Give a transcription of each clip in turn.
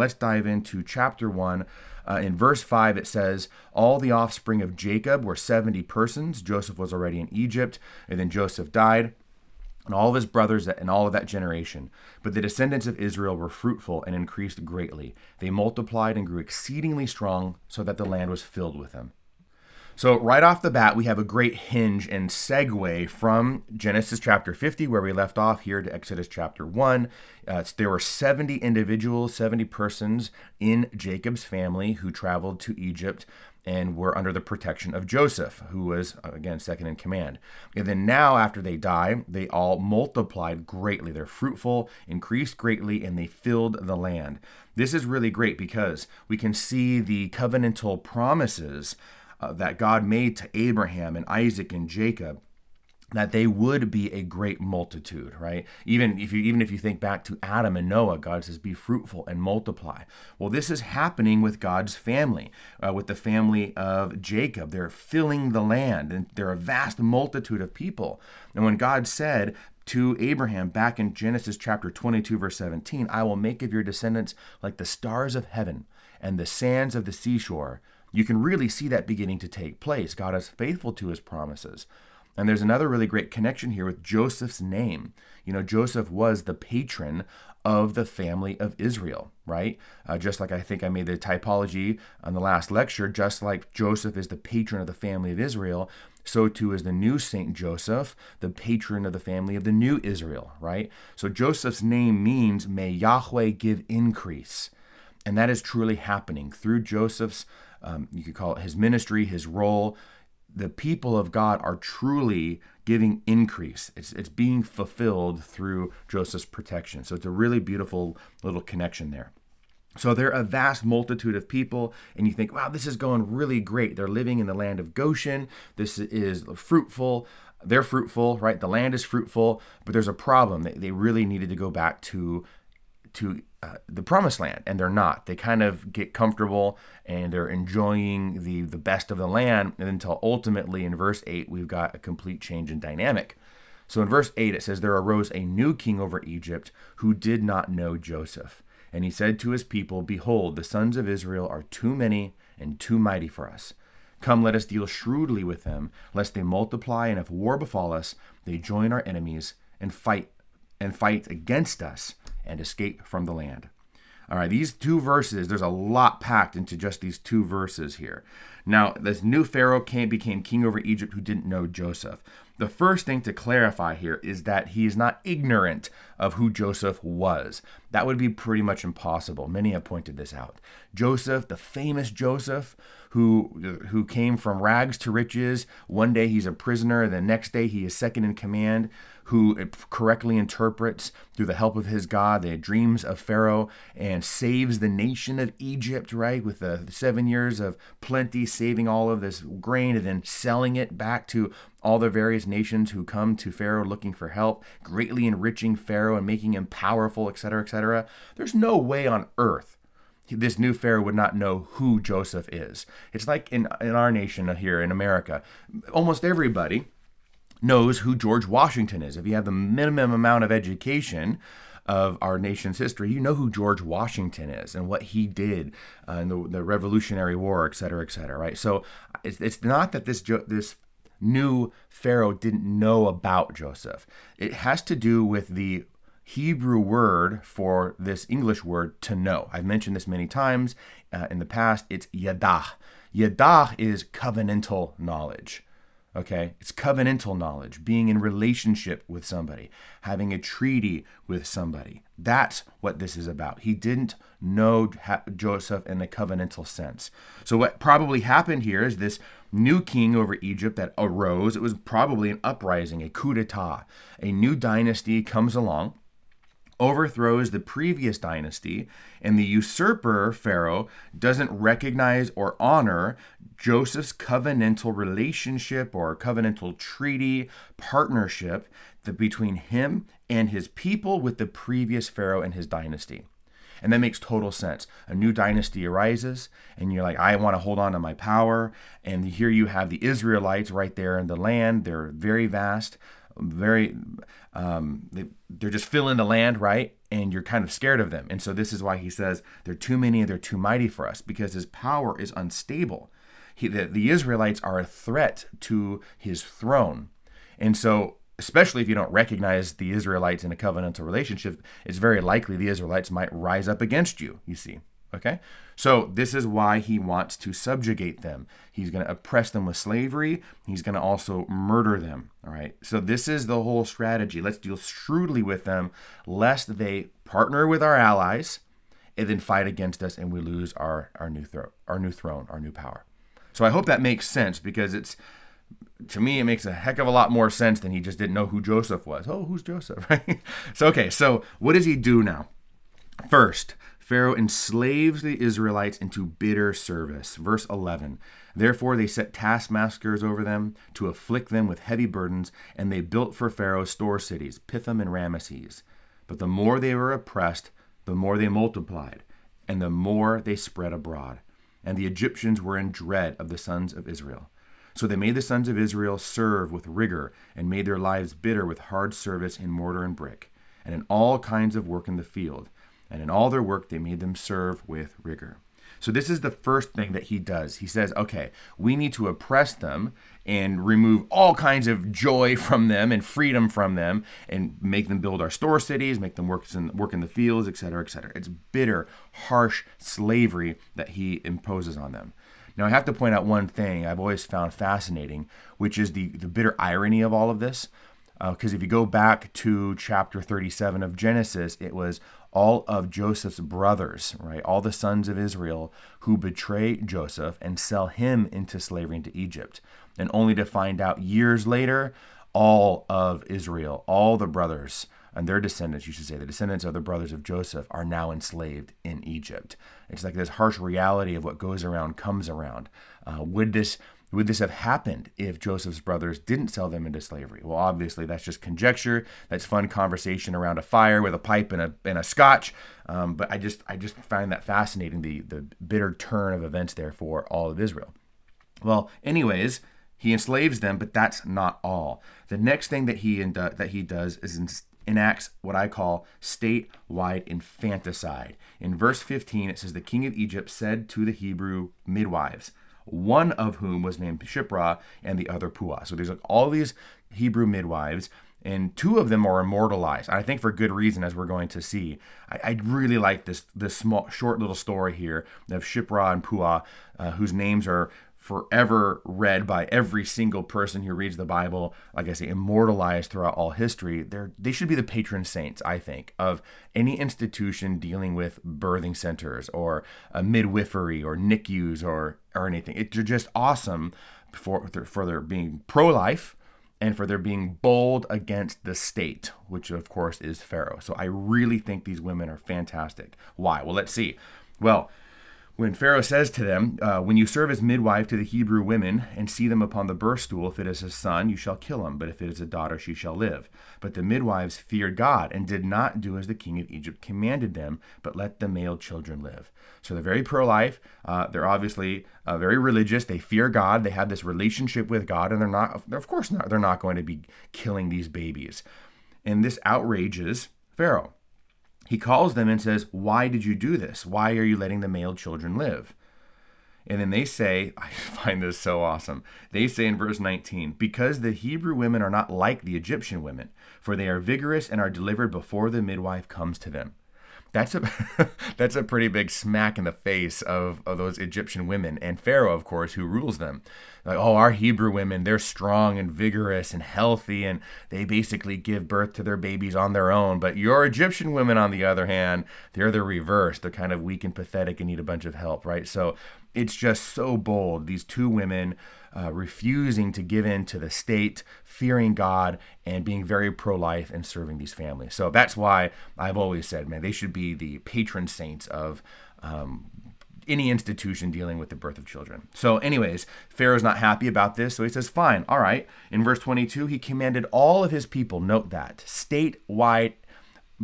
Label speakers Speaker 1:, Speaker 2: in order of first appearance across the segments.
Speaker 1: let's dive into chapter 1. Uh, in verse 5, it says, All the offspring of Jacob were 70 persons. Joseph was already in Egypt, and then Joseph died and all of his brothers and all of that generation. But the descendants of Israel were fruitful and increased greatly. They multiplied and grew exceedingly strong, so that the land was filled with them. So, right off the bat, we have a great hinge and segue from Genesis chapter 50, where we left off, here to Exodus chapter 1. Uh, there were 70 individuals, 70 persons in Jacob's family who traveled to Egypt and were under the protection of Joseph, who was, uh, again, second in command. And then now, after they die, they all multiplied greatly. They're fruitful, increased greatly, and they filled the land. This is really great because we can see the covenantal promises uh, that God made to Abraham and Isaac and Jacob that they would be a great multitude right? Even if you even if you think back to adam and noah god says be fruitful and multiply. Well this is happening with god's family uh, with the family of jacob. They're filling the land and they're a vast multitude of people. And when god said to Abraham back in Genesis chapter 22, verse 17, I will make of your descendants like the stars of heaven and the sands of the seashore. You can really see that beginning to take place. God is faithful to his promises. And there's another really great connection here with Joseph's name. You know, Joseph was the patron of the family of Israel, right? Uh, just like I think I made the typology on the last lecture, just like Joseph is the patron of the family of Israel, so too is the new Saint Joseph, the patron of the family of the new Israel, right? So Joseph's name means, may Yahweh give increase. And that is truly happening through Joseph's, um, you could call it his ministry, his role, the people of God are truly giving increase. It's, it's being fulfilled through Joseph's protection. So it's a really beautiful little connection there. So they're a vast multitude of people, and you think, wow, this is going really great. They're living in the land of Goshen. This is fruitful. They're fruitful, right? The land is fruitful, but there's a problem. They, they really needed to go back to to uh, the promised land and they're not. They kind of get comfortable and they're enjoying the the best of the land until ultimately in verse 8 we've got a complete change in dynamic. So in verse 8 it says there arose a new king over egypt who did not know joseph. And he said to his people behold the sons of israel are too many and too mighty for us. Come let us deal shrewdly with them lest they multiply and if war befall us they join our enemies and fight and fight against us and escape from the land. All right, these two verses, there's a lot packed into just these two verses here. Now, this new Pharaoh came, became king over Egypt who didn't know Joseph. The first thing to clarify here is that he is not ignorant of who Joseph was. That would be pretty much impossible. Many have pointed this out. Joseph, the famous Joseph, who who came from rags to riches. One day he's a prisoner, the next day he is second in command who eh, correctly interprets through the help of his God the dreams of Pharaoh and saves the nation of Egypt, right? With the seven years of plenty, saving all of this grain and then selling it back to all the various nations who come to Pharaoh looking for help, greatly enriching Pharaoh and making him powerful, etc., etc. There's no way on earth this new Pharaoh would not know who Joseph is. It's like in, in our nation here in America, almost everybody knows who George Washington is. If you have the minimum amount of education of our nation's history, you know who George Washington is and what he did uh, in the, the Revolutionary War, et cetera, et cetera, right? So it's, it's not that this this new Pharaoh didn't know about Joseph. It has to do with the Hebrew word for this English word to know. I've mentioned this many times uh, in the past. It's yadah. Yadah is covenantal knowledge. Okay, it's covenantal knowledge, being in relationship with somebody, having a treaty with somebody. That's what this is about. He didn't know Joseph in the covenantal sense. So, what probably happened here is this new king over Egypt that arose. It was probably an uprising, a coup d'etat. A new dynasty comes along overthrows the previous dynasty, and the usurper, Pharaoh, doesn't recognize or honor Joseph's covenantal relationship or covenantal treaty partnership that between him and his people with the previous Pharaoh and his dynasty. And that makes total sense. A new dynasty arises, and you're like, I want to hold on to my power. And here you have the Israelites right there in the land. They're very vast. Very, um, they, they're just filling the land, right? And you're kind of scared of them. And so this is why he says they're too many and they're too mighty for us because his power is unstable. He, the, the Israelites are a threat to his throne. And so especially if you don't recognize the Israelites in a covenantal relationship, it's very likely the Israelites might rise up against you, you see. Okay? So, this is why he wants to subjugate them. He's going to oppress them with slavery. He's going to also murder them. All right? So, this is the whole strategy. Let's deal shrewdly with them, lest they partner with our allies and then fight against us and we lose our, our, new, thro- our new throne, our new power. So, I hope that makes sense because it's to me, it makes a heck of a lot more sense than he just didn't know who Joseph was. Oh, who's Joseph? Right? so, okay, so what does he do now? First, Pharaoh enslaves the Israelites into bitter service. Verse 11. Therefore, they set taskmasters over them to afflict them with heavy burdens, and they built for Pharaoh store cities, Pithom and Ramesses. But the more they were oppressed, the more they multiplied, and the more they spread abroad. And the Egyptians were in dread of the sons of Israel. So they made the sons of Israel serve with rigor, and made their lives bitter with hard service in mortar and brick, and in all kinds of work in the field. And in all their work they made them serve with rigor. So this is the first thing that he does. He says, okay, we need to oppress them and remove all kinds of joy from them and freedom from them and make them build our store cities, make them work in, work in the fields, etc., etc. It's bitter, harsh slavery that he imposes on them. Now, I have to point out one thing I've always found fascinating, which is the, the bitter irony of all of this. Because uh, if you go back to chapter 37 of Genesis, it was all of Joseph's brothers, right? All the sons of Israel who betray Joseph and sell him into slavery into Egypt. And only to find out years later, all of Israel, all the brothers and their descendants, you should say, the descendants of the brothers of Joseph, are now enslaved in Egypt. It's like this harsh reality of what goes around comes around. Uh, would this would this have happened if Joseph's brothers didn't sell them into slavery? Well, obviously, that's just conjecture. That's fun conversation around a fire with a pipe and a, and a scotch. Um, but I just I just find that fascinating the the bitter turn of events there for all of Israel. Well, anyways, he enslaves them, but that's not all. The next thing that he that he does is enacts what I call statewide infanticide. In verse 15, it says, The king of Egypt said to the Hebrew midwives, one of whom was named Shiphrah and the other Puah. So there's like all these Hebrew midwives, and two of them are immortalized. And I think for good reason, as we're going to see. I, I really like this this small, short little story here of Shiphrah and Puah, uh, whose names are forever read by every single person who reads the Bible, like I say, immortalized throughout all history, they're, they should be the patron saints, I think, of any institution dealing with birthing centers or midwifery or NICUs or, or anything. It, they're just awesome for, for their being pro life and for their being bold against the state, which of course is Pharaoh. So I really think these women are fantastic. Why? Well, let's see. Well, when Pharaoh says to them, uh, When you serve as midwife to the Hebrew women and see them upon the birth stool, if it is a son, you shall kill him, but if it is a daughter, she shall live. But the midwives feared God and did not do as the king of Egypt commanded them, but let the male children live. So they're very pro life. Uh, they're obviously uh, very religious. They fear God. They have this relationship with God, and they're not, of course, not, they're not going to be killing these babies. And this outrages Pharaoh. He calls them and says, Why did you do this? Why are you letting the male children live? And then they say, I find this so awesome. They say in verse 19, Because the Hebrew women are not like the Egyptian women, for they are vigorous and are delivered before the midwife comes to them that's a that's a pretty big smack in the face of, of those Egyptian women and Pharaoh, of course, who rules them. Like, oh, our Hebrew women, they're strong and vigorous and healthy, and they basically give birth to their babies on their own. But your Egyptian women, on the other hand, they're the reverse. They're kind of weak and pathetic and need a bunch of help, right? So it's just so bold. These two women uh, refusing to give in to the state, fearing God, and being very pro life and serving these families. So that's why I've always said, man, they should be the patron saints of. Um, any institution dealing with the birth of children. So, anyways, Pharaoh's not happy about this, so he says, Fine, all right. In verse 22, he commanded all of his people, note that, statewide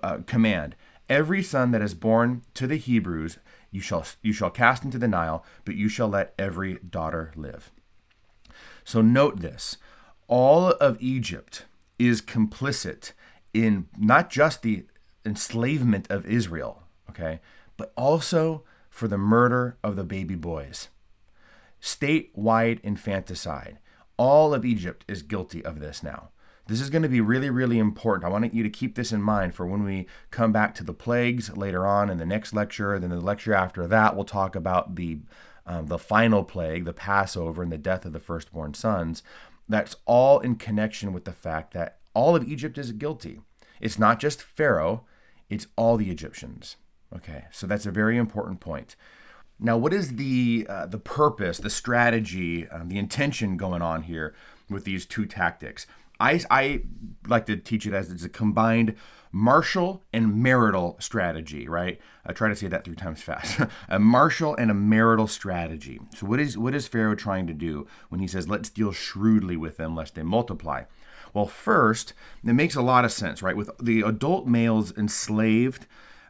Speaker 1: uh, command every son that is born to the Hebrews you shall you shall cast into the Nile, but you shall let every daughter live. So note this all of Egypt is complicit in not just the enslavement of Israel, okay, but also for the murder of the baby boys. Statewide infanticide. All of Egypt is guilty of this now. This is going to be really, really important. I want you to keep this in mind for when we come back to the plagues later on in the next lecture. Then the lecture after that, we'll talk about the um, the final plague, the Passover, and the death of the firstborn sons. That's all in connection with the fact that all of Egypt is guilty. It's not just Pharaoh; it's all the Egyptians. Okay, so that's a very important point. Now, what is the uh, the purpose, the strategy, uh, the intention going on here with these two tactics? I, I like to teach it as it's a combined martial and marital strategy, right? I try to say that three times fast. a martial and a marital strategy. So what is what is Pharaoh trying to do when he says, "Let's deal shrewdly with them, lest they multiply"? Well, first, it makes a lot of sense, right? With the adult males enslaved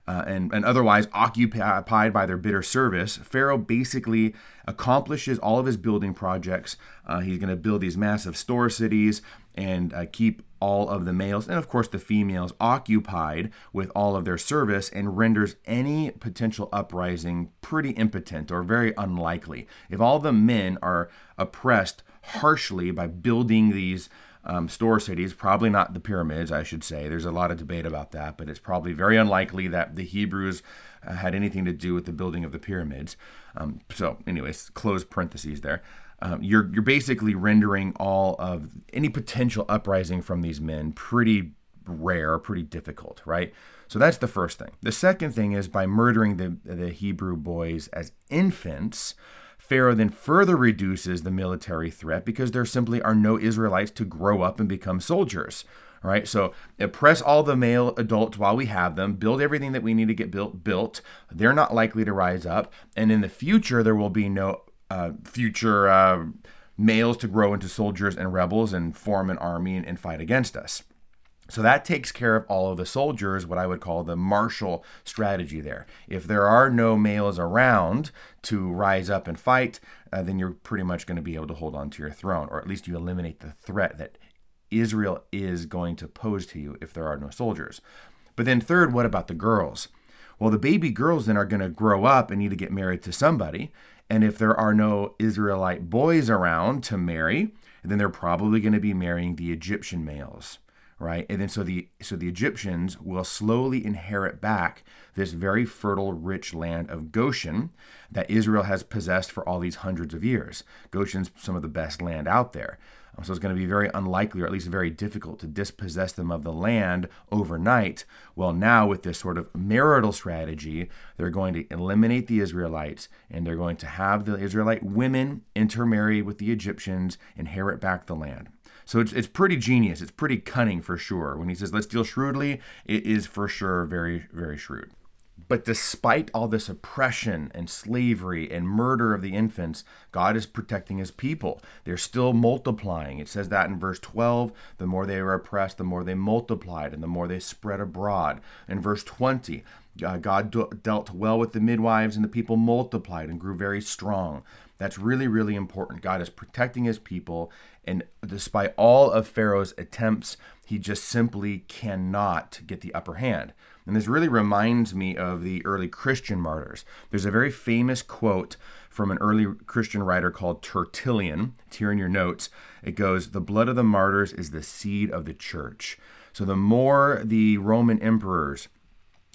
Speaker 1: uh, and, and otherwise occupied by their bitter service, Pharaoh basically accomplishes all of his building projects. Uh, he's going to build these massive store cities and uh, keep all of the males and, of course, the females occupied with all of their service and renders any potential uprising pretty impotent or very unlikely. If all the men are oppressed harshly by building these um, store cities, probably not the pyramids, I should say. There's a lot of debate about that, but it's probably very unlikely that the Hebrews uh, had anything to do with the building of the pyramids. Um, so, anyways, close parentheses there. Um, you're you're basically rendering all of any potential uprising from these men pretty rare, pretty difficult, right? So that's the first thing. The second thing is by murdering the the Hebrew boys as infants, Pharaoh then further reduces the military threat because there simply are no Israelites to grow up and become soldiers. Right, so oppress all the male adults while we have them, build everything that we need to get built. Built, they're not likely to rise up, and in the future there will be no uh, future uh, males to grow into soldiers and rebels and form an army and, and fight against us. So that takes care of all of the soldiers, what I would call the martial strategy there. If there are no males around to rise up and fight, uh, then you're pretty much going to be able to hold on to your throne, or at least you eliminate the threat that Israel is going to pose to you if there are no soldiers. But then, third, what about the girls? Well, the baby girls then are going to grow up and need to get married to somebody. And if there are no Israelite boys around to marry, then they're probably going to be marrying the Egyptian males right? And then so the so the Egyptians will slowly inherit back this very fertile, rich land of Goshen that Israel has possessed for all these hundreds of years. Goshen's some of the best land out there. So it's going to be very unlikely, or at least very difficult, to dispossess them of the land overnight. Well, now with this sort of marital strategy, they're going to eliminate the Israelites and they're going to have the Israelite women intermarry with the Egyptians, inherit back the land. So it's, it's pretty genius. It's pretty cunning for sure. When he says, let's deal shrewdly, it is for sure very, very shrewd. But despite all this oppression and slavery and murder of the infants, God is protecting his people. They're still multiplying. It says that in verse 12 the more they were oppressed, the more they multiplied, and the more they spread abroad. In verse 20, uh, God dealt well with the midwives, and the people multiplied and grew very strong. That's really, really important. God is protecting his people, and despite all of Pharaoh's attempts, he just simply cannot get the upper hand. And this really reminds me of the early Christian martyrs. There's a very famous quote from an early Christian writer called Tertullian. It's here in your notes. It goes, The blood of the martyrs is the seed of the church. So the more the Roman emperors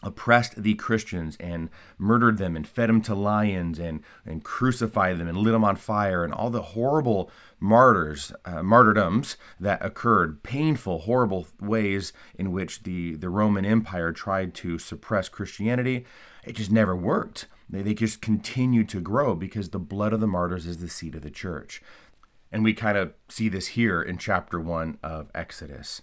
Speaker 1: oppressed the Christians and murdered them and fed them to lions and, and crucified them and lit them on fire and all the horrible martyrs, uh, martyrdoms that occurred, painful, horrible ways in which the, the Roman Empire tried to suppress Christianity. It just never worked. They, they just continued to grow because the blood of the martyrs is the seed of the church. And we kind of see this here in chapter one of Exodus.